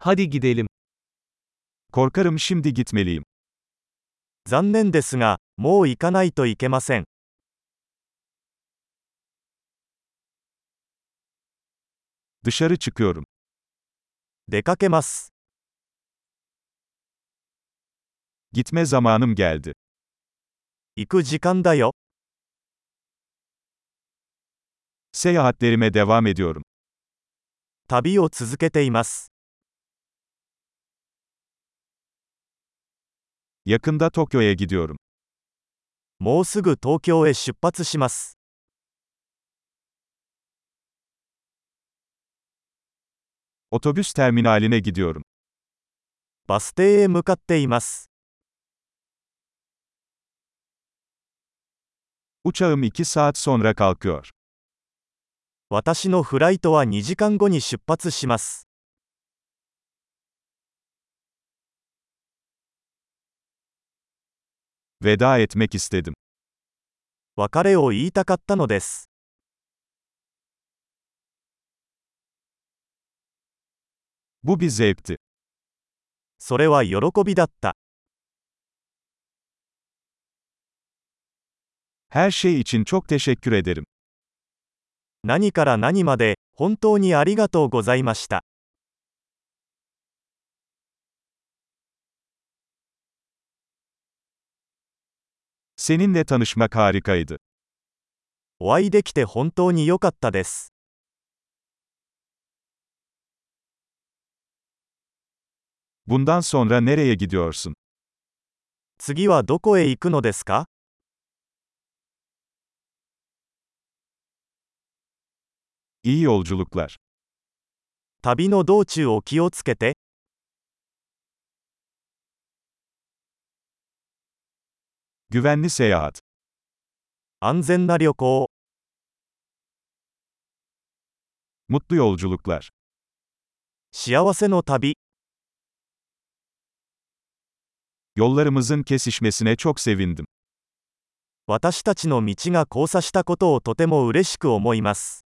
Hadi gidelim. Korkarım şimdi gitmeliyim. 残念ですが、もう行かないといけません。 Dışarı çıkıyorum. 出かけます。 Gitme zamanım geldi. 行く時間だよ。 Seyahatlerime devam ediyorum. 旅を続けています。 Yakında Tokyo'ya gidiyorum. もうすぐ東京へ出発します。 Otobüs terminaline gidiyorum. バス停へ向かっています。 Uçağım 2 saat sonra kalkıyor. 私のフライトは2時間後に出発します。 Veda etmek istedim. 別れを言いたかったのです。Bu bir zevkti. それは喜びだった。Her şey için çok teşekkür ederim. 何から何まで、本当にありがとうございました。Seninle tanışmak harikaydı. お会いできて本当に良かったです。Bundan sonra nereye gidiyorsun? 次はどこへ行くのですか İyi yolculuklar. 旅の道中を気をつけて、Güvenli seyahat. 安全な旅行、 Mutlu yolculuklar. 幸せの旅、 Yollarımızın kesişmesine çok sevindim. 私たちの道が交差したことをとても嬉しく思います。